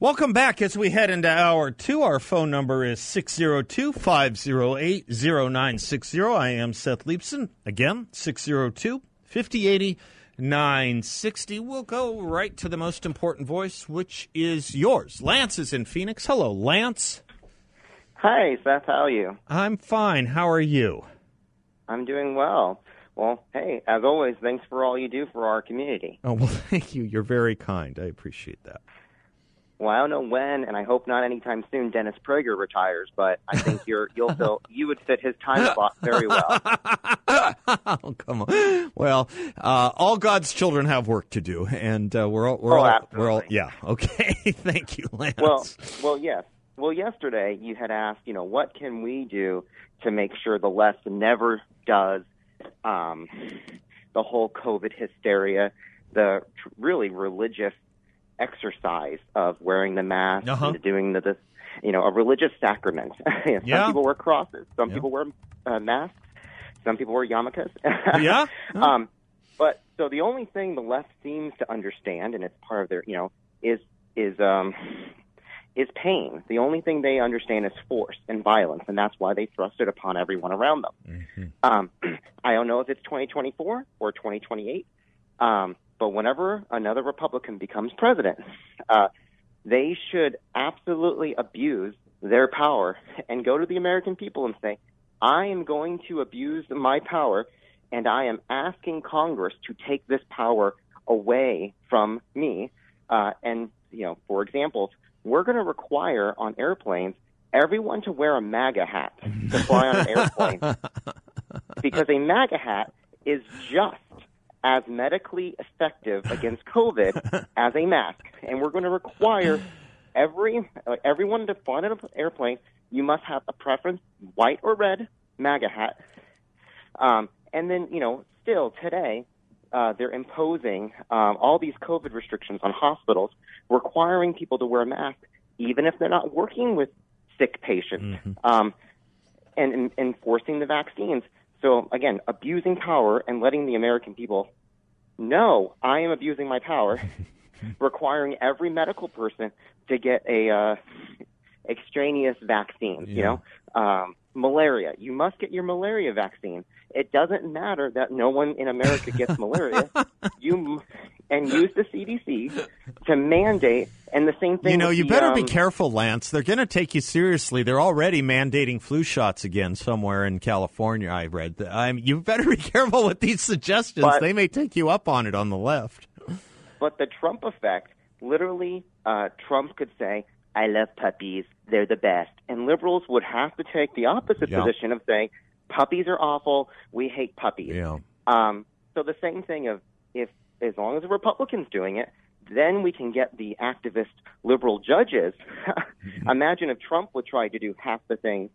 Welcome back as we head into hour two. Our phone number is 602 508 0960. I am Seth Leibsohn. Again, 602 5080 960. We'll go right to the most important voice, which is yours. Lance is in Phoenix. Hello, Lance. Hi, Seth. How are you? I'm fine. How are you? I'm doing well. Well, hey, as always, thanks for all you do for our community. Oh, well, thank you. You're very kind. I appreciate that. Well, I don't know when, and I hope not anytime soon. Dennis Prager retires, but I think you're you'll fill you would fit his time slot very well. oh, come on. Well, uh, all God's children have work to do, and uh, we're all we're Oh, all we're all yeah. Okay, thank you, Lance. Well, well, yes. Well, yesterday you had asked, you know, what can we do to make sure the left never does um, the whole COVID hysteria, the tr- really religious exercise of wearing the mask Uh-huh. and doing the this, you know, a religious sacrament. some Yeah. people wear crosses, some Yeah. people wear uh, masks, some people wear yarmulkes. yeah. Um, but so the only thing the left seems to understand, and it's part of their, you know, is is um, is pain. The only thing they understand is force and violence, and that's why they thrust it upon everyone around them. Um, I don't know if it's 2024 or 2028, um, but whenever another Republican becomes president, uh, they should absolutely abuse their power and go to the American people and say, I am going to abuse my power and I am asking Congress to take this power away from me. Uh, and, you know, for example, we're going to require on airplanes everyone to wear a MAGA hat to fly on an airplane because a MAGA hat is just as medically effective against COVID as a mask. And we're going to require every uh, everyone to fly on an airplane. You must have a preference, white or red MAGA hat. Um, and then, you know, still today, uh, they're imposing um, all these COVID restrictions on hospitals, requiring people to wear a mask, even if they're not working with sick patients, um, and, and enforcing the vaccines. So, again, abusing power and letting the American people know I am abusing my power, requiring every medical person to get a uh, extraneous vaccines. You know, um, malaria. You must get your malaria vaccine. It doesn't matter that no one in America gets malaria. You m- and use the CDC to mandate, and the same thing. You know, you the, better be um, careful, Lance. They're going to take you seriously. They're already mandating flu shots again somewhere in California. I read. that. I'm, you better be careful with these suggestions. But- they may take you up on it on the left. But the Trump effect, literally, uh, Trump could say, I love puppies. They're the best. And liberals would have to take the opposite Yeah. position of saying, puppies are awful. We hate puppies. Yeah. Um, so the same thing of if, as long as the Republicans doing it, then we can get the activist liberal judges. Imagine if Trump would try to do half the things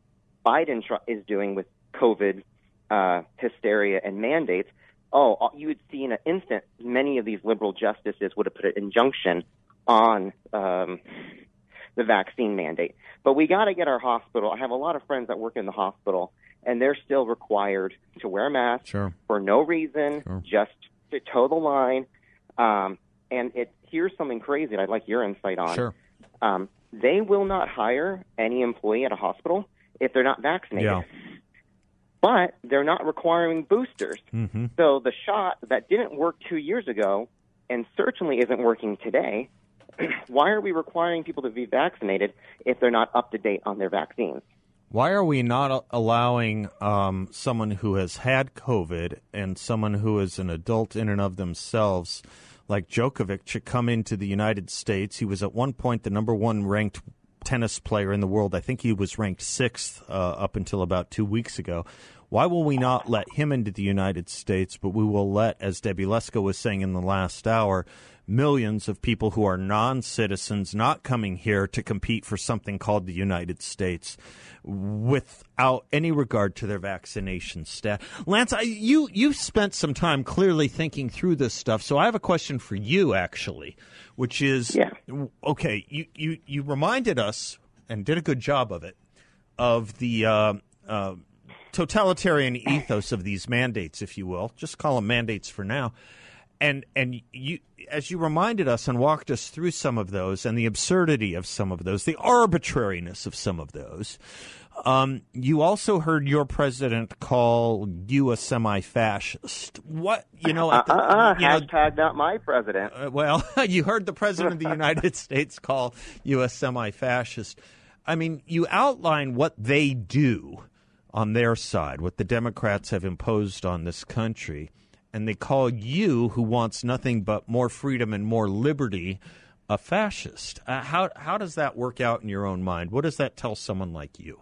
Biden tr- is doing with COVID uh, hysteria and mandates. Oh, uh, you would see in an instant many of these liberal justices would have put an injunction on um, the vaccine mandate. But we got to get our hospital. I have a lot of friends that work in the hospital, and they're still required to wear a mask Sure. for no reason, Sure. just to toe the line. Um, and it here's something crazy. that I'd like your insight on. Sure. Um, they will not hire any employee at a hospital if they're not vaccinated. Yeah. But they're not requiring boosters. hmm So the shot that didn't work two years ago and certainly isn't working today, why are we requiring people to be vaccinated if they're not up to date on their vaccines? Why are we not allowing um, someone who has had COVID and someone who is an adult in and of themselves, like Djokovic, to come into the United States? He was at one point the number one ranked tennis player in the world. I think he was ranked sixth uh, up until about two weeks ago. Why will we not let him into the United States, but we will let, as Debbie Lesko was saying in the last hour, millions of people who are non citizens not coming here to compete for something called the United States without any regard to their vaccination status. Lance, I, you, you spent some time clearly thinking through this stuff, so I have a question for you, actually, which is yeah. okay, you, you, you reminded us and did a good job of it of the. Uh, uh, totalitarian ethos of these mandates, if you will. Just call them mandates for now and and you as you reminded us and walked us through some of those and the absurdity of some of those, the arbitrariness of some of those. Um, you also heard your president call you a semi-fascist. What you know? Uh, uh, uh, you hashtag know, not my president. Uh, well, you heard the president of the United States call you a semi-fascist. I mean, you outline what they do on their side, what the Democrats have imposed on this country and they call you, who wants nothing but more freedom and more liberty, a fascist. Uh, how how does that work out in your own mind? What does that tell someone like you?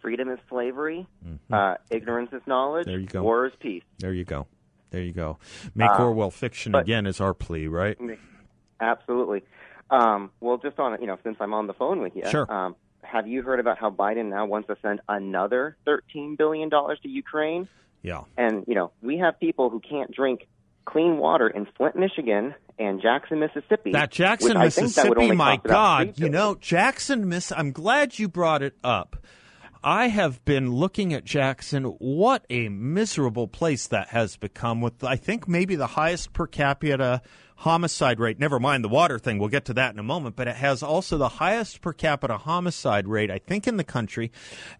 Freedom is slavery. Mm-hmm. Uh, ignorance is knowledge. There you go. War is peace. There you go. There you go. Make uh, Orwell fiction but, again is our plea, right? Absolutely. Um, well, just on you know, since I'm on the phone with you, sure. Um, have you heard about how Biden now wants to send another 13 billion dollars to Ukraine? Yeah. And, you know, we have people who can't drink clean water in Flint, Michigan and Jackson, Mississippi. That Jackson, Mississippi, that my God. You know, Jackson, Miss, I'm glad you brought it up. I have been looking at Jackson. What a miserable place that has become with, I think, maybe the highest per capita homicide rate. Never mind the water thing. We'll get to that in a moment. But it has also the highest per capita homicide rate, I think, in the country.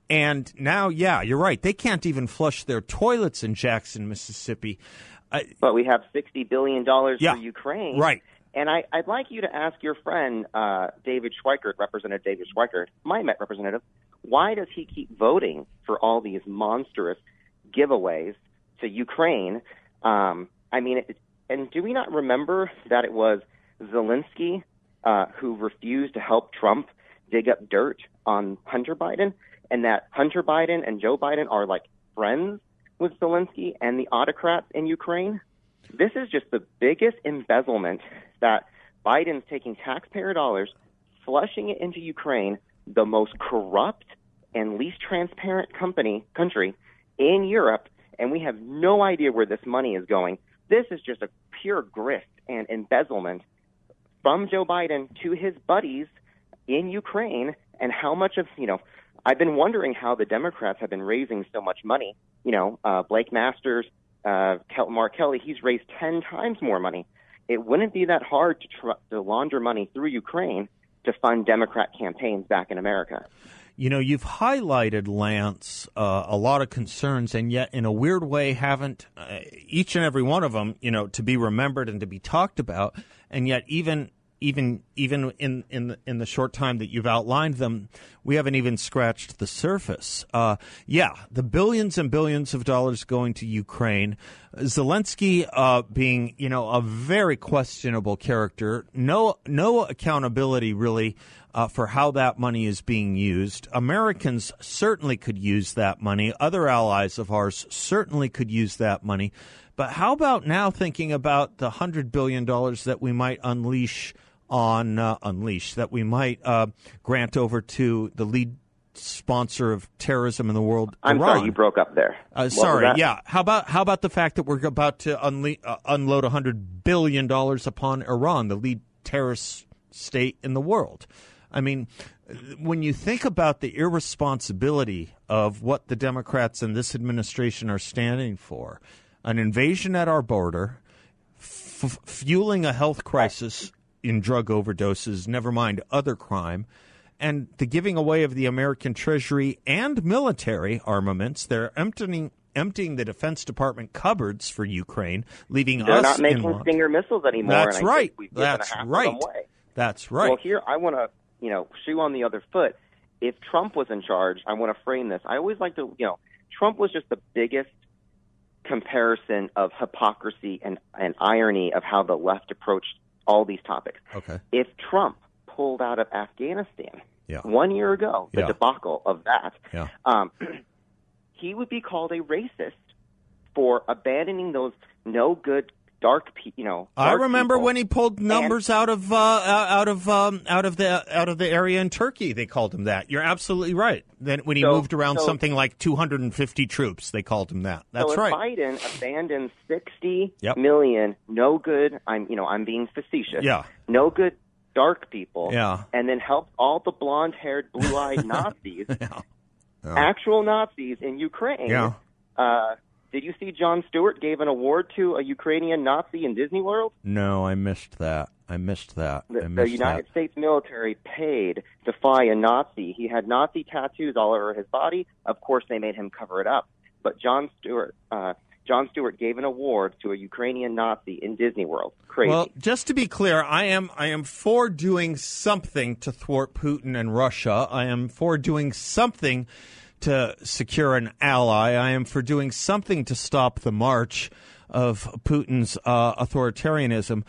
And now, yeah, you're right. They can't even flush their toilets in Jackson, Mississippi. Uh, but we have $60 billion yeah, for Ukraine. Right. And I, would like you to ask your friend, uh, David Schweikert, Representative David Schweikert, my Met representative, why does he keep voting for all these monstrous giveaways to Ukraine? Um, I mean, it, and do we not remember that it was Zelensky uh, who refused to help Trump dig up dirt on Hunter Biden, and that Hunter Biden and Joe Biden are like friends with Zelensky and the autocrats in Ukraine? This is just the biggest embezzlement that Biden's taking taxpayer dollars, flushing it into Ukraine, the most corrupt and least transparent company country in Europe, and we have no idea where this money is going. This is just a pure grift and embezzlement from Joe Biden to his buddies in Ukraine and how much of, you know, I've been wondering how the Democrats have been raising so much money. You know, uh, Blake Masters, uh, Mark Kelly, he's raised 10 times more money. It wouldn't be that hard to, tr- to launder money through Ukraine to fund Democrat campaigns back in America. You know, you've highlighted, Lance, uh, a lot of concerns, and yet, in a weird way, haven't uh, each and every one of them, you know, to be remembered and to be talked about. And yet, even even even in in the, in the short time that you've outlined them, we haven't even scratched the surface. Uh, yeah, the billions and billions of dollars going to Ukraine, Zelensky uh, being you know a very questionable character, no no accountability really. Uh, for how that money is being used. Americans certainly could use that money. Other allies of ours certainly could use that money. But how about now thinking about the $100 billion that we might unleash on uh, Unleash, that we might uh, grant over to the lead sponsor of terrorism in the world. I'm Iran. sorry, you broke up there. Uh, sorry, yeah. How about how about the fact that we're about to unle- uh, unload 100 billion dollars upon Iran, the lead terrorist state in the world? I mean, when you think about the irresponsibility of what the Democrats and this administration are standing for, an invasion at our border, f- fueling a health crisis in drug overdoses, never mind other crime, and the giving away of the American Treasury and military armaments. They're emptying emptying the Defense Department cupboards for Ukraine, leaving They're us. They're not making Stinger missiles anymore. That's right. That's right. That's right. Well, here I want to, you know, shoe on the other foot. If Trump was in charge, I want to frame this. I always like to, you know, Trump was just the biggest comparison of hypocrisy and, and irony of how the left approached all these topics. Okay. If Trump pulled out of Afghanistan yeah. one year ago, the yeah. debacle of that, yeah. um, he would be called a racist for abandoning those no good dark, pe- you know. I remember people. when he pulled numbers out of uh, out of um, out of the out of the area in Turkey. They called him that. You're absolutely right. Then when he So- moved around so- something like 250 troops, they called him that. That's so right. Biden abandoned sixty Yep. million no good. I'm you know I'm being facetious. Yeah. No good dark people. Yeah. And then helped all the blonde-haired, blue-eyed Nazis, actual Nazis in Ukraine. Yeah. Uh, did you see John Stewart gave an award to a Ukrainian Nazi in Disney World? No, I missed that. I missed that. The, I the United that. States military paid to fly a Nazi. He had Nazi tattoos all over his body. Of course, they made him cover it up. But John Stewart, uh, John Stewart gave an award to a Ukrainian Nazi in Disney World. Crazy. Well, just to be clear, I am I am for doing something to thwart Putin and Russia. I am for doing something to secure an ally. I am for doing something to stop the march of Putin's uh, authoritarianism.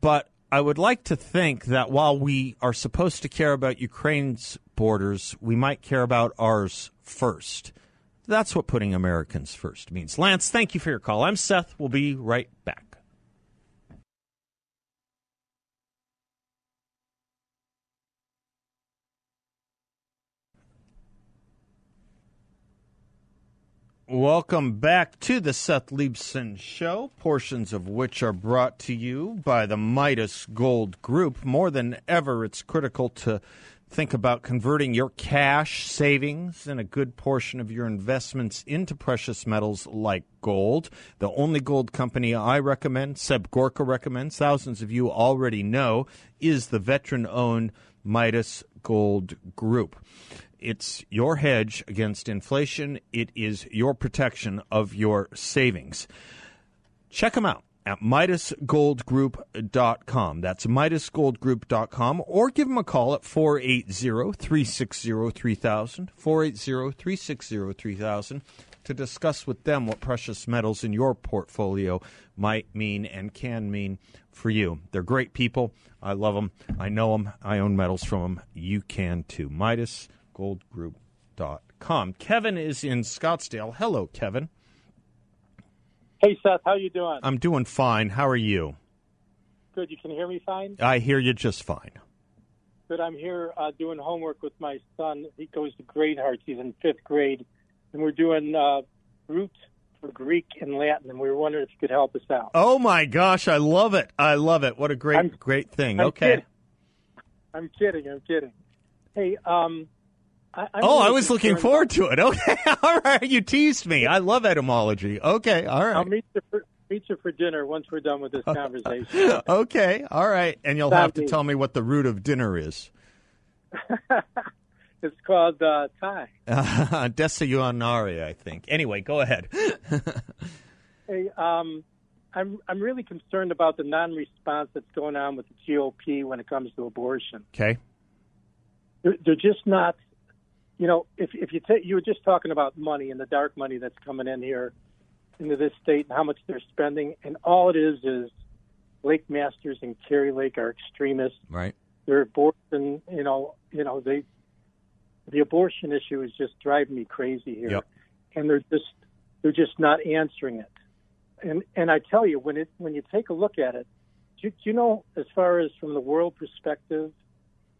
But I would like to think that while we are supposed to care about Ukraine's borders, we might care about ours first. That's what putting Americans first means. Lance, thank you for your call. I'm Seth. We'll be right back. Welcome back to the Seth Leibsohn Show, portions of which are brought to you by the Midas Gold Group. More than ever, it's critical to think about converting your cash savings and a good portion of your investments into precious metals like gold. The only gold company I recommend, Seb Gorka recommends, thousands of you already know, is the veteran owned Midas Gold Group. It's your hedge against inflation. It is your protection of your savings. Check them out at MidasGoldGroup.com. That's MidasGoldGroup.com or give them a call at 480-360-3000, 480-360-3000 to discuss with them what precious metals in your portfolio might mean and can mean for you. They're great people. I love them. I know them. I own metals from them. You can too. MidasGoldGroup.com. Kevin is in Scottsdale. Hello, Kevin. Hey Seth, how you doing? I'm doing fine. How are you? Good. You can hear me fine. I hear you just fine. Good. I'm here uh, doing homework with my son. He goes to Great Hearts. He's in fifth grade, and we're doing uh, root for Greek and Latin. And we were wondering if you could help us out. Oh my gosh, I love it. I love it. What a great, I'm- great thing. I'm okay. kidding. I'm kidding. I'm kidding. Hey, um, I, Oh, really I was looking forward to it. Okay. All right. You teased me. I love etymology. Okay. all right. I'll meet you for meet you for dinner once we're done with this conversation. Okay. All right. And you'll have to tell me what the root of dinner is. it's called uh, Thai. Desayunare, I think. Anyway, go ahead. Hey, um, I'm I'm really concerned about the non-response that's going on with the GOP when it comes to abortion. Okay. They're, they're just not. You know, if if you take you were just talking about money and the dark money that's coming in here into this state and how much they're spending, and all it is is Blake Masters and Kari Lake are extremists. Right. They're abortion. You know, you know they. The abortion issue is just driving me crazy here, Yep. and they're just they're just not answering it. And and I tell you, when it when you take a look at it, do, do you know as far as from the world perspective,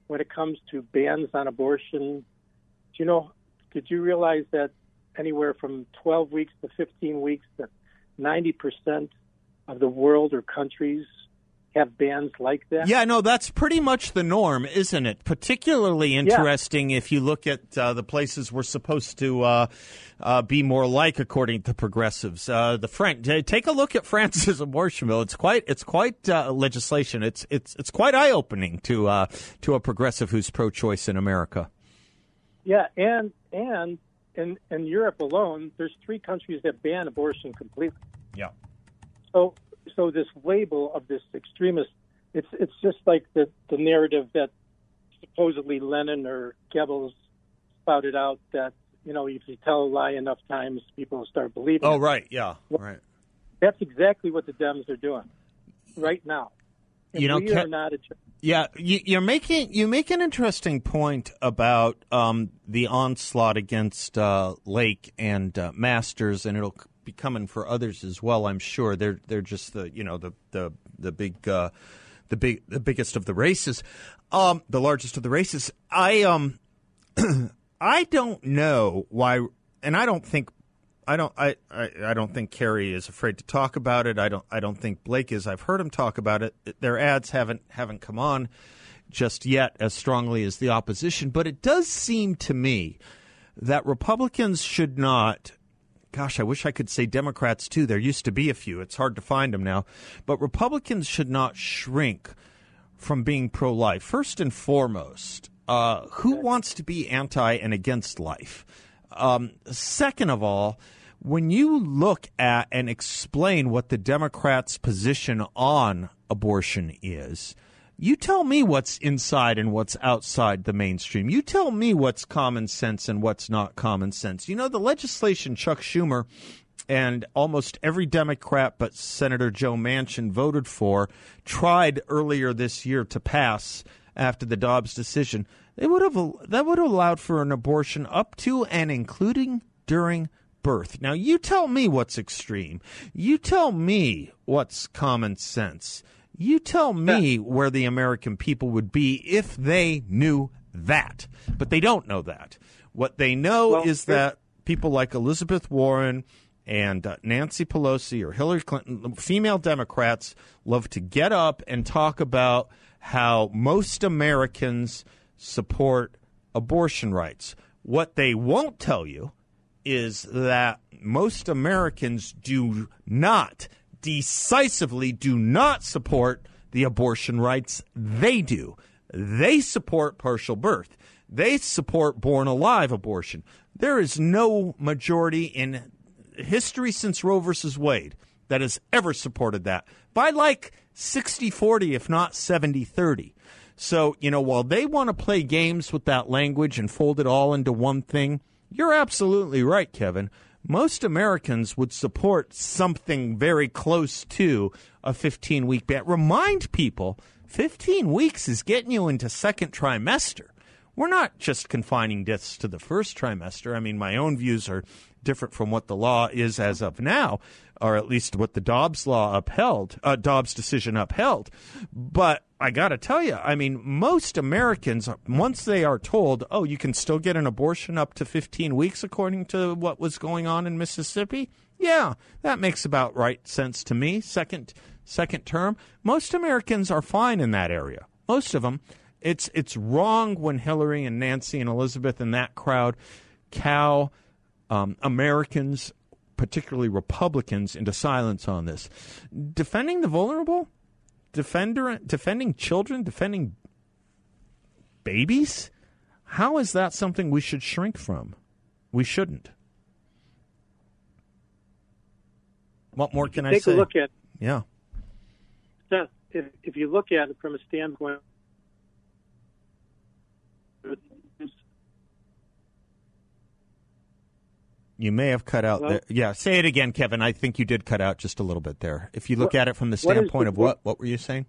when it comes to bans on abortion, you know? Did you realize that anywhere from 12 weeks to 15 weeks, that 90 percent of the world or countries have bans like that? Yeah, no, that's pretty much the norm, isn't it? Particularly interesting if you look at uh, the places we're supposed to uh, uh, be more like, according to progressives. Uh, the French, take a look at France's abortion bill. It's quite, it's quite uh, legislation. It's, it's, it's quite eye opening to uh, to a progressive who's pro-choice in America. Yeah, and and in in Europe alone, there's three countries that ban abortion completely. Yeah. So so this label of this extremist, it's it's just like the the narrative that supposedly Lenin or Goebbels spouted out that you know if you tell a lie enough times, people will start believing. Oh, it. right. Yeah. Right. That's exactly what the Dems are doing right now. You know, we Ke- are not a Yeah, you, you're making you make an interesting point about um, the onslaught against uh, Lake and uh, Masters, and it'll be coming for others as well. I'm sure they're they're just the you know the the the big uh, the big the biggest of the races, um, the largest of the races. I um I don't know why, and I don't think I don't I, I, I don't think Kari is afraid to talk about it. I don't I don't think Blake is. I've heard him talk about it. Their ads haven't haven't come on just yet as strongly as the opposition, but it does seem to me that Republicans should not gosh, I wish I could say Democrats too. There used to be a few. It's hard to find them now. But Republicans should not shrink from being pro life. First and foremost, uh, who wants to be anti and against life? Um, second of all, when you look at and explain what the Democrats' position on abortion is, you tell me what's inside and what's outside the mainstream. You tell me what's common sense and what's not common sense. You know, the legislation Chuck Schumer and almost every Democrat but Senator Joe Manchin voted for tried earlier this year to pass after the Dobbs decision. They would have that would have allowed for an abortion up to and including during birth. Now you tell me what's extreme. You tell me what's common sense. You tell me where the American people would be if they knew that. But they don't know that. What they know well, is that people like Elizabeth Warren and uh, Nancy Pelosi or Hillary Clinton, female Democrats, love to get up and talk about how most Americans support abortion rights. What they won't tell you is that most Americans do not decisively do not support the abortion rights they do. They support partial birth. They support born alive abortion. There is no majority in history since Roe versus Wade that has ever supported that by like 60 40, if not 70 30. So, you know, while they want to play games with that language and fold it all into one thing, you're absolutely right, Kevin most Americans would support something very close to a 15 week ban. Remind people 15 weeks is getting you into second trimester. We're not just confining deaths to the first trimester. I mean, my own views are different from what the law is as of now, or at least what the Dobbs law upheld, uh, Dobbs decision upheld. But I got to tell you, I mean, most Americans, once they are told, oh, you can still get an abortion up to 15 weeks according to what was going on in Mississippi, yeah, that makes about right sense to me. Second, second term, most Americans are fine in that area. Most of them. It's it's wrong when Hillary and Nancy and Elizabeth and that crowd cow um, Americans, particularly Republicans, into silence on this. Defending the vulnerable, defender, defending children, defending babies. How is that something we should shrink from? We shouldn't. What more can I say? Take a look at yeah. If, if you look at it from a standpoint You may have cut out. Well, yeah, say it again, Kevin. I think you did cut out just a little bit there. If you look what, at it from the standpoint the, of what, what were you saying?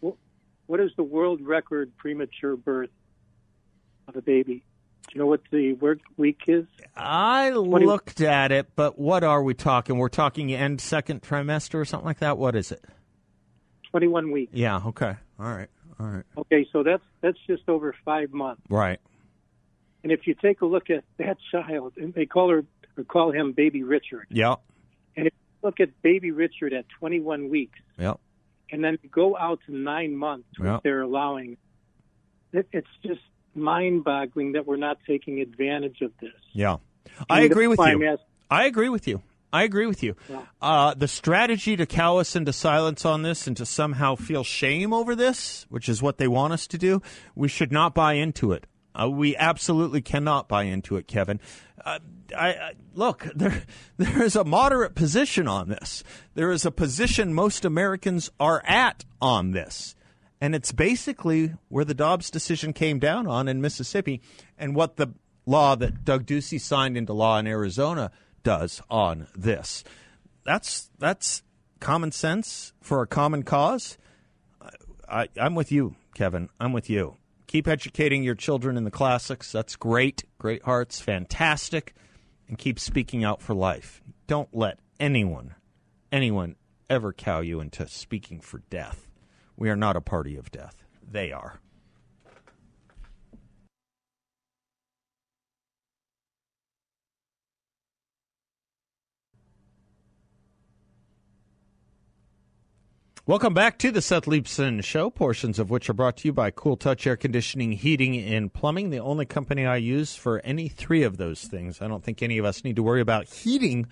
What is the world record premature birth of a baby? Do you know what the work week is? I looked at it, but what are we talking? We're talking end second trimester or something like that. What is it? Twenty-one weeks. Yeah. Okay. All right. All right. Okay, so that's that's just over five months. Right. And if you take a look at that child, and they call her or call him Baby Richard. Yeah. And if you look at Baby Richard at 21 weeks. Yeah. And then go out to nine months, which yep. they're allowing. It, it's just mind-boggling that we're not taking advantage of this. Yeah, I agree with you. I agree with you. I agree with you. Yeah. Uh, the strategy to cow us into silence on this and to somehow feel shame over this, which is what they want us to do, we should not buy into it. Uh, we absolutely cannot buy into it, Kevin. Uh, I, I, look there. There is a moderate position on this. There is a position most Americans are at on this, and it's basically where the Dobbs decision came down on in Mississippi, and what the law that Doug Ducey signed into law in Arizona does on this. That's that's common sense for a common cause. I, I'm with you, Kevin. I'm with you keep educating your children in the classics. That's great. Great hearts, fantastic. And keep speaking out for life. Don't let anyone, anyone ever cow you into speaking for death. We are not a party of death. They are. Welcome back to the Seth Leibsohn Show, portions of which are brought to you by Cool Touch Air Conditioning, Heating, and Plumbing, the only company I use for any three of those things. I don't think any of us need to worry about heating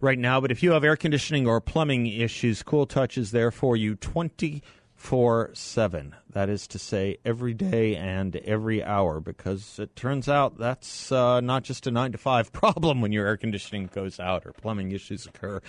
right now, but if you have air conditioning or plumbing issues, Cool Touch is there for you 20 four seven. That is to say, every day and every hour, because it turns out that's uh, not just a nine to five problem when your air conditioning goes out or plumbing issues occur.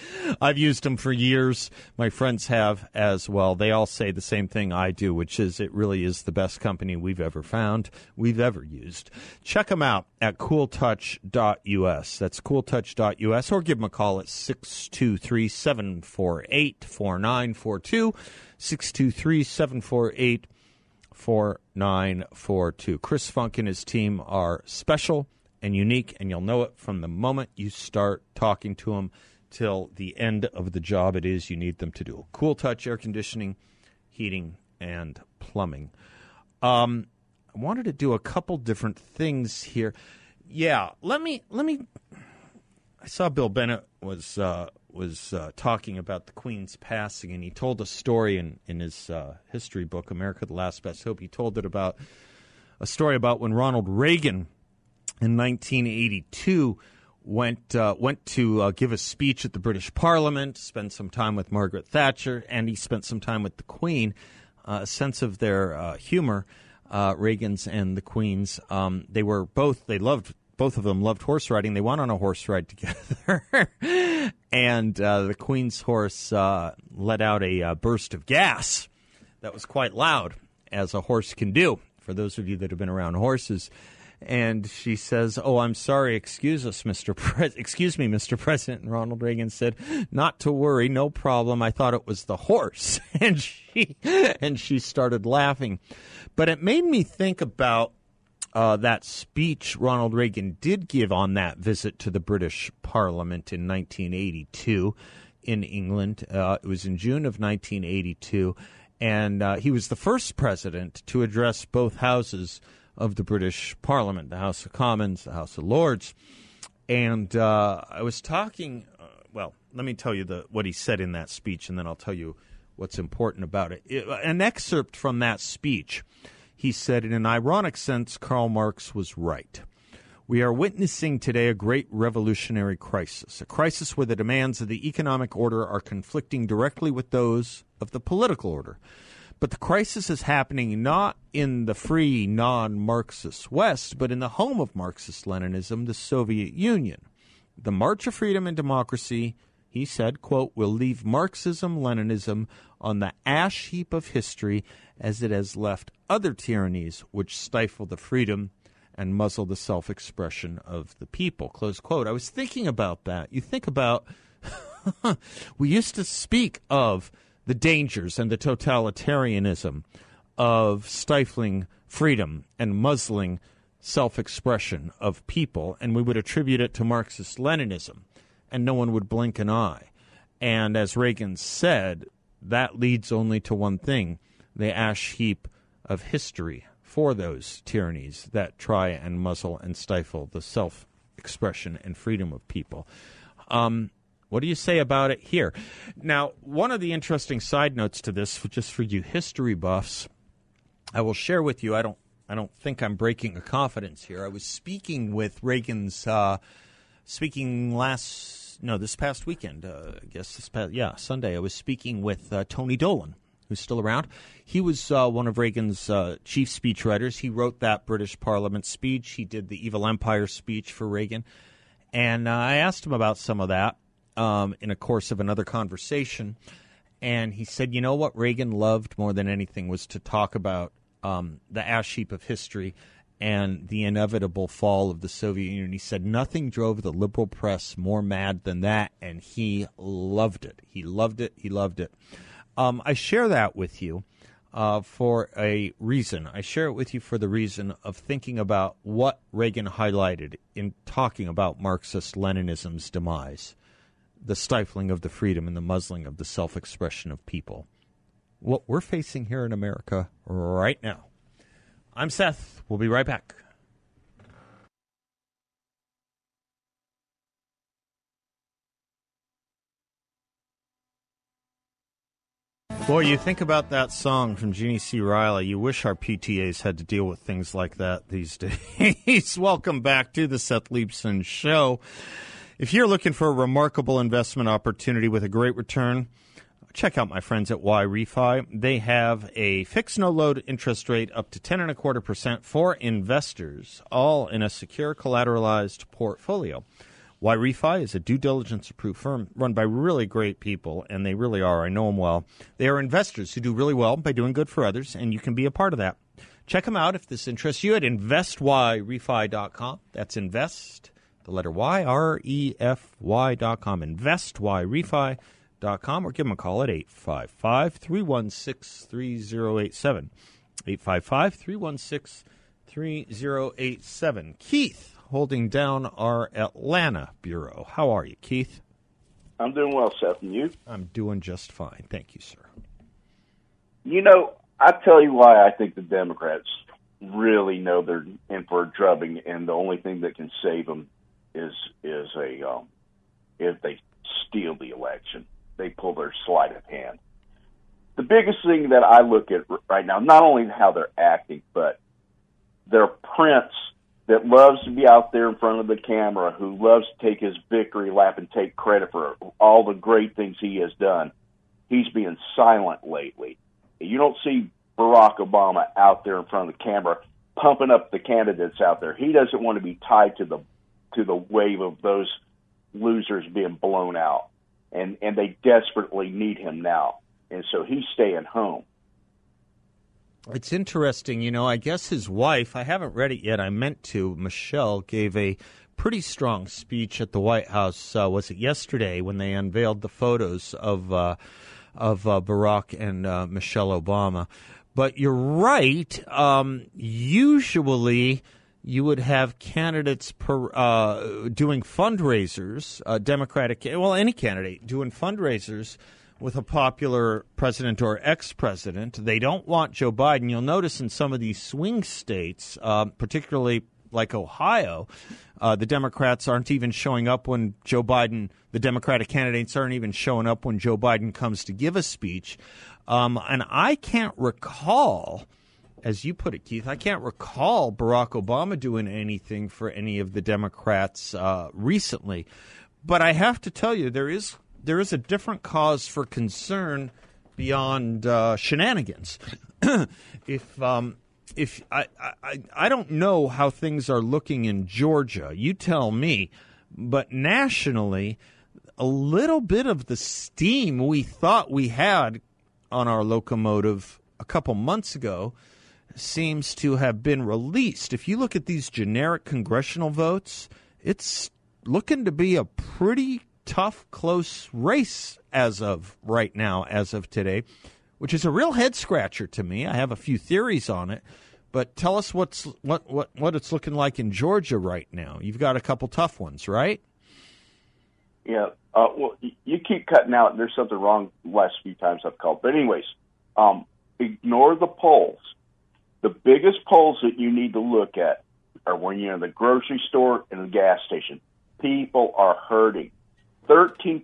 I've used them for years. My friends have as well. They all say the same thing I do, which is it really is the best company we've ever found, we've ever used. Check them out at cooltouch.us. That's cooltouch.us, or give them a call at 623 748 4942. 623 748 4942. Chris Funk and his team are special and unique, and you'll know it from the moment you start talking to them till the end of the job it is you need them to do. Cool touch air conditioning, heating, and plumbing. Um, I wanted to do a couple different things here. Yeah, let me let me. I saw Bill Bennett was uh, was uh, talking about the Queen's passing, and he told a story in in his uh, history book, America: The Last Best Hope. He told it about a story about when Ronald Reagan in 1982 went uh, went to uh, give a speech at the British Parliament, spend some time with Margaret Thatcher, and he spent some time with the Queen. Uh, a sense of their uh, humor, Reagan's and the Queen's. Um, they were both they loved both of them loved horse riding. They went on a horse ride together, and uh, the Queen's horse uh, let out a uh, burst of gas that was quite loud, as a horse can do. For those of you that have been around horses, and she says, "Oh, I'm sorry. Excuse us, Mr. Pre- Excuse me, Mr. President." And Ronald Reagan said, "Not to worry, no problem. I thought it was the horse." and she and she started laughing, but it made me think about uh, that speech Ronald Reagan did give on that visit to the British Parliament in 1982 in England. Uh, it was in June of 1982, and uh, he was the first president to address both houses of the British Parliament, the House of Commons, the House of Lords. And uh, I was talking, uh, well, let me tell you the, what he said in that speech, and then I'll tell you what's important about it. it an excerpt from that speech he said, in an ironic sense, Karl Marx was right. We are witnessing today a great revolutionary crisis, a crisis where the demands of the economic order are conflicting directly with those of the political order. But the crisis is happening not in the free, non Marxist West, but in the home of Marxist Leninism, the Soviet Union. The March of Freedom and Democracy, he said, quote, will leave Marxism Leninism on the ash heap of history as it has left other tyrannies which stifle the freedom and muzzle the self expression of the people. Close quote. I was thinking about that. You think about, we used to speak of the dangers and the totalitarianism of stifling freedom and muzzling self expression of people, and we would attribute it to Marxist Leninism, and no one would blink an eye. And as Reagan said, that leads only to one thing the ash heap of history for those tyrannies that try and muzzle and stifle the self expression and freedom of people. Um, what do you say about it here? Now, one of the interesting side notes to this, just for you history buffs, I will share with you. I don't, I don't think I'm breaking a confidence here. I was speaking with Reagan's, uh, speaking last, no, this past weekend. Uh, I guess this past, yeah, Sunday. I was speaking with uh, Tony Dolan, who's still around. He was uh, one of Reagan's uh, chief speechwriters. He wrote that British Parliament speech. He did the Evil Empire speech for Reagan. And uh, I asked him about some of that um, in a course of another conversation. And he said, you know what Reagan loved more than anything was to talk about um, the ash heap of history and the inevitable fall of the Soviet Union. He said nothing drove the liberal press more mad than that, and he loved it. He loved it. He loved it. Um, I share that with you uh, for a reason. I share it with you for the reason of thinking about what Reagan highlighted in talking about Marxist Leninism's demise. the stifling of the freedom and the muzzling of the self expression of people. What we're facing here in America right now. I'm Seth. We'll be right back. Boy, you think about that song from Jeannie C. Riley. You wish our PTAs had to deal with things like that these days. Welcome back to the Seth Leibsohn Show. If you're looking for a remarkable investment opportunity with a great return, check out my friends at YRefy. They have a fixed no load interest rate up to ten and a quarter percent for investors, all in a secure collateralized portfolio. YRefy is a due diligence approved firm run by really great people, and they really are. I know them well. They are investors who do really well by doing good for others, and you can be a part of that. Check them out if this interests you at investyrefy.com. That's invest, the letter Y, R E F Y.com. Investyrefy.com, or give them a call at 855 316 3087. 855 316 3087. Keith holding down our Atlanta bureau. How are you, Keith? I'm doing well, Seth. And you? I'm doing just fine. Thank you, sir. You know, I tell you why I think the Democrats really know they're in for a drubbing, and the only thing that can save them is is a um, if they steal the election, they pull their sleight of hand. The biggest thing that I look at right now, not only how they're acting, but their prince that loves to be out there in front of the camera, who loves to take his victory lap and take credit for all the great things he has done. He's being silent lately. You don't see Barack Obama out there in front of the camera pumping up the candidates out there. He doesn't want to be tied to the to the wave of those losers being blown out. And and they desperately need him now. And so he's staying home. It's interesting, you know. I guess his wife, I haven't read it yet. I meant to. Michelle gave a pretty strong speech at the White House. Uh, was it yesterday when they unveiled the photos of uh, of uh, Barack and uh, Michelle Obama? But you're right. Um, usually, you would have candidates per, uh, doing fundraisers, uh, Democratic, well, any candidate doing fundraisers with a popular president or ex president. They don't want Joe Biden. You'll notice in some of these swing states, uh, particularly like Ohio, uh, the Democrats aren't even showing up when Joe Biden, the Democratic candidates aren't even showing up when Joe Biden comes to give a speech. Um, and I can't recall, as you put it, Keith, I can't recall Barack Obama doing anything for any of the Democrats uh, recently. But I have to tell you, there is there is a different cause for concern beyond uh, shenanigans. if um, if I, I I don't know how things are looking in Georgia, you tell me. But nationally, a little bit of the steam we thought we had on our locomotive a couple months ago seems to have been released. If you look at these generic congressional votes, it's looking to be a pretty tough, close race as of right now, as of today, which is a real head scratcher to me. I have a few theories on it, but tell us what's what what what it's looking like in Georgia right now. You've got a couple tough ones, right? Yeah. Uh, well, you keep cutting out. There's something wrong. the Last few times I've called, but anyways, um, ignore the polls. The biggest polls that you need to look at are when you're in the grocery store and the gas station. People are hurting. 13%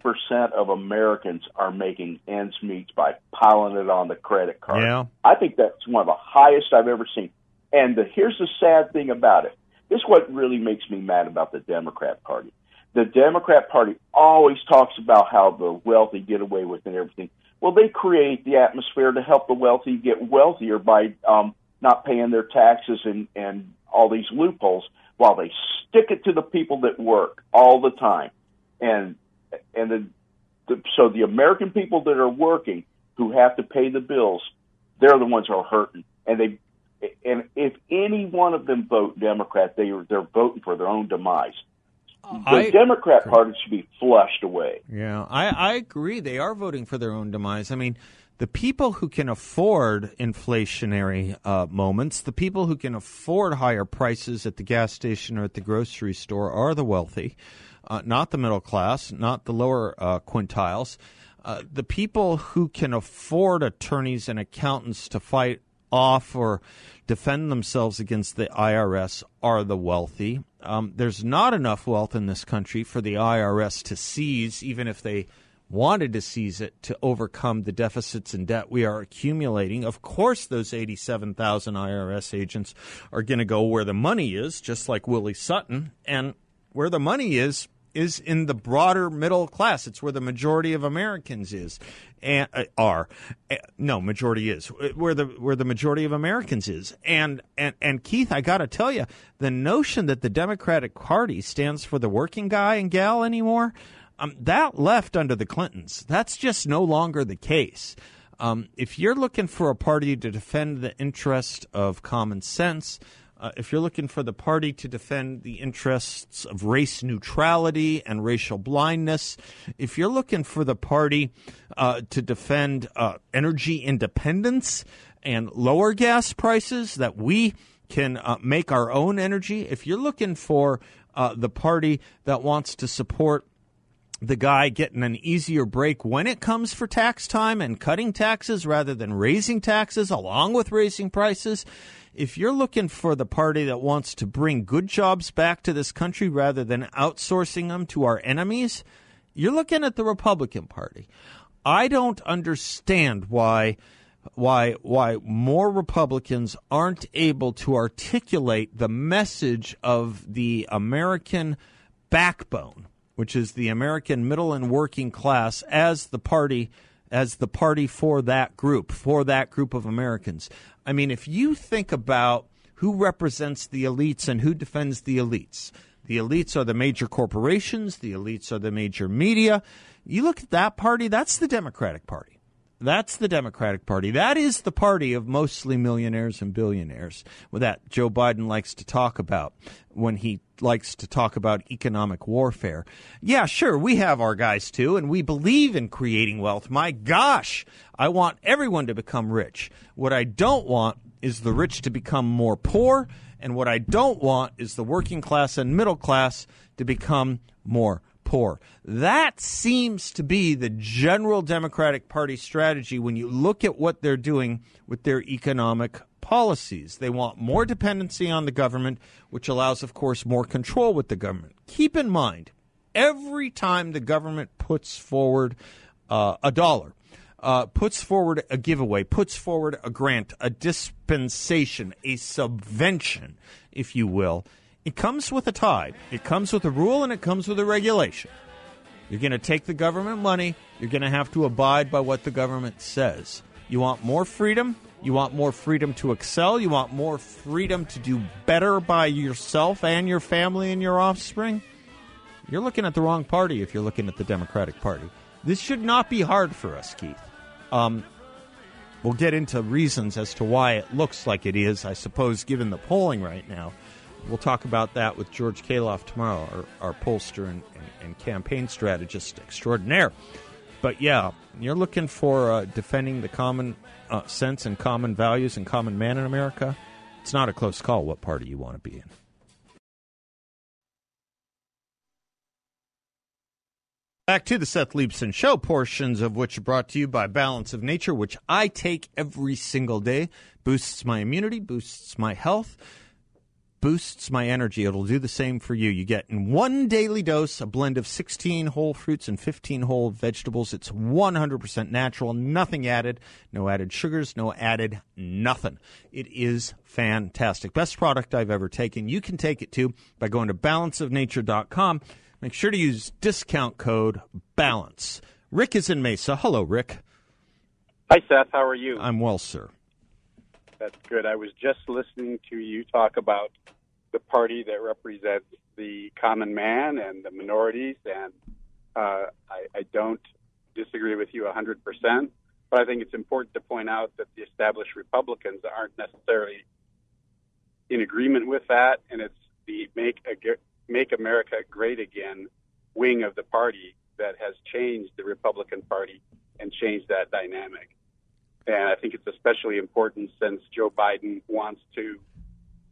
of Americans are making ends meet by piling it on the credit card. Yeah. I think that's one of the highest I've ever seen. And the, here's the sad thing about it. This is what really makes me mad about the Democrat Party. The Democrat Party always talks about how the wealthy get away with and everything. Well, they create the atmosphere to help the wealthy get wealthier by um, not paying their taxes and, and all these loopholes while they stick it to the people that work all the time. And and the, the so the American people that are working who have to pay the bills, they're the ones who are hurting, and they and if any one of them vote Democrat, they are, they're voting for their own demise. Oh, the I, Democrat Party should be flushed away. Yeah, I, I agree. They are voting for their own demise. I mean, the people who can afford inflationary uh, moments, the people who can afford higher prices at the gas station or at the grocery store, are the wealthy. uh, not the middle class, not the lower uh, quintiles. Uh, the people who can afford attorneys and accountants to fight off or defend themselves against the IRS are the wealthy. Um, there's not enough wealth in this country for the IRS to seize, even if they wanted to seize it to overcome the deficits and debt we are accumulating. Of course, those 87,000 IRS agents are going to go where the money is, just like Willie Sutton. And where the money is, is in the broader middle class. It's where the majority of Americans is and uh, are. Uh, no, majority is where the where the majority of Americans is. And and and Keith, I got to tell you, the notion that the Democratic Party stands for the working guy and gal anymore, um, that left under the Clintons. That's just no longer the case. Um, if you're looking for a party to defend the interest of common sense, uh, if you're looking for the party to defend the interests of race neutrality and racial blindness, if you're looking for the party uh, to defend uh, energy independence and lower gas prices, that we can uh, make our own energy, if you're looking for uh, the party that wants to support the guy getting an easier break when it comes for tax time and cutting taxes rather than raising taxes along with raising prices if you're looking for the party that wants to bring good jobs back to this country rather than outsourcing them to our enemies, you're looking at the Republican Party. I don't understand why why why more Republicans aren't able to articulate the message of the American backbone, which is the American middle and working class as the party as the party for that group, for that group of Americans. I mean, if you think about who represents the elites and who defends the elites, the elites are the major corporations, the elites are the major media. You look at that party, that's the Democratic Party. That's the Democratic Party. That is the party of mostly millionaires and billionaires that Joe Biden likes to talk about when he likes to talk about economic warfare. Yeah, sure, we have our guys too, and we believe in creating wealth. My gosh, I want everyone to become rich. What I don't want is the rich to become more poor, and what I don't want is the working class and middle class to become more poor. That seems to be the general Democratic Party strategy when you look at what they're doing with their economic policies. They want more dependency on the government, which allows, of course, more control with the government. Keep in mind, every time the government puts forward uh, a dollar, uh, puts forward a giveaway, puts forward a grant, a dispensation, a subvention, if you will, it comes with a tide. It comes with a rule and it comes with a regulation. You're going to take the government money. You're going to have to abide by what the government says. You want more freedom? You want more freedom to excel? You want more freedom to do better by yourself and your family and your offspring? You're looking at the wrong party if you're looking at the Democratic Party. This should not be hard for us, Keith. Um, we'll get into reasons as to why it looks like it is, I suppose, given the polling right now. We'll talk about that with George Khalaf tomorrow, our, our pollster and, and, and, campaign strategist extraordinaire. But yeah, you're looking for uh, defending the common uh, sense and common values and common man in America. It's not a close call what party you want to be in. Back to the Seth Leibsohn Show, portions of which are brought to you by Balance of Nature, which I take every single day. Boosts my immunity, boosts my health boosts my energy. It'll do the same for you. You get in one daily dose a blend of 16 whole fruits and 15 whole vegetables. It's 100% natural, nothing added, no added sugars, no added nothing. It is fantastic. Best product I've ever taken. You can take it too by going to balanceofnature.com. Make sure to use discount code BALANCE. Rick is in Mesa. Hello, Rick. Hi, Seth. How are you? I'm well, sir. That's good. I was just listening to you talk about the party that represents the common man and the minorities, and uh, I, I don't disagree with you 100%. But I think it's important to point out that the established Republicans aren't necessarily in agreement with that, and it's the Make, Make America Great Again wing of the party that has changed the Republican Party and changed that dynamic. And I think it's especially important since Joe Biden wants to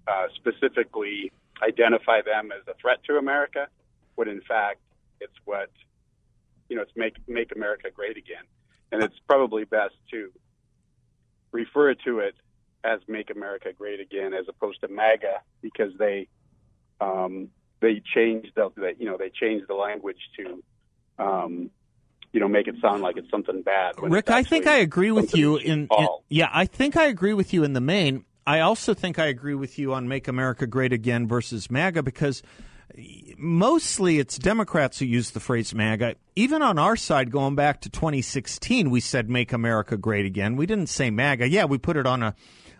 uh, specifically identify them as a threat to America, when in fact It's what you know. It's make make America great again, and it's probably best to refer to it as "Make America Great Again" as opposed to MAGA because they um, they changed the, the you know they changed the language to um, you know make it sound like it's something bad. Rick, I think I agree with you in, in yeah, I think I agree with you in the main. I also think I agree with you on "Make America Great Again" versus MAGA because mostly it's Democrats who use the phrase MAGA. Even on our side, going back to 2016, we said "Make America Great Again." We didn't say MAGA. Yeah, we put it on a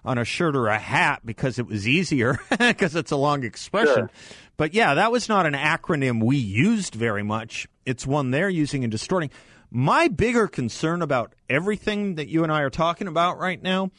on a shirt or a hat because it was easier because it's a long expression. Sure. But yeah, that was not an acronym we used very much. It's one they're using and distorting. My bigger concern about everything that you and I are talking about right now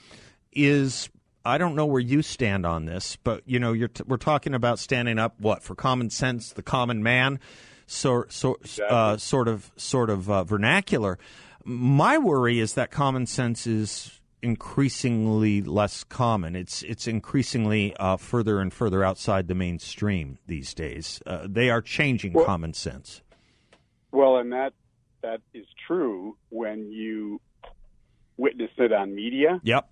is I don't know where you stand on this, but you know, t- we're talking about standing up what for common sense, the common man, so, so exactly. uh, sort of sort of uh, vernacular. My worry is that common sense is increasingly less common. It's it's increasingly uh, further and further outside the mainstream these days. Uh, they are changing well, common sense. Well, and that that is true when you witness it on media. Yep.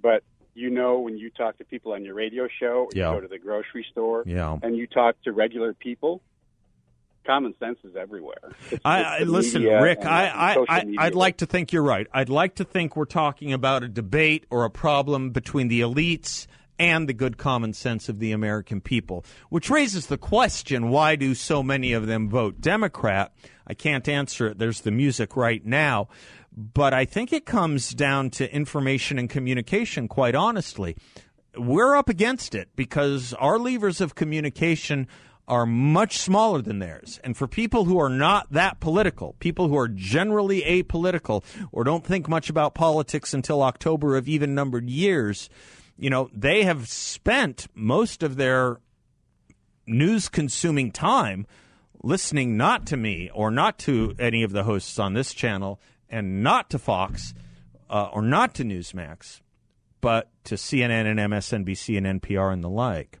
But you know when you talk to people on your radio show, or yeah. you go to the grocery store, yeah. and you talk to regular people, common sense is everywhere. It's, I, it's listen, Rick. I, I, I I'd like to think you're right. I'd like to think we're talking about a debate or a problem between the elites and the good common sense of the American people, which raises the question: Why do so many of them vote Democrat? I can't answer it. There's the music right now. But I think it comes down to information and communication, quite honestly. We're up against it because our levers of communication are much smaller than theirs. And for people who are not that political, people who are generally apolitical or don't think much about politics until October of even numbered years, you know, they have spent most of their news consuming time listening not to me or not to any of the hosts on this channel and not to Fox uh, or not to Newsmax, but to CNN and MSNBC and NPR and the like.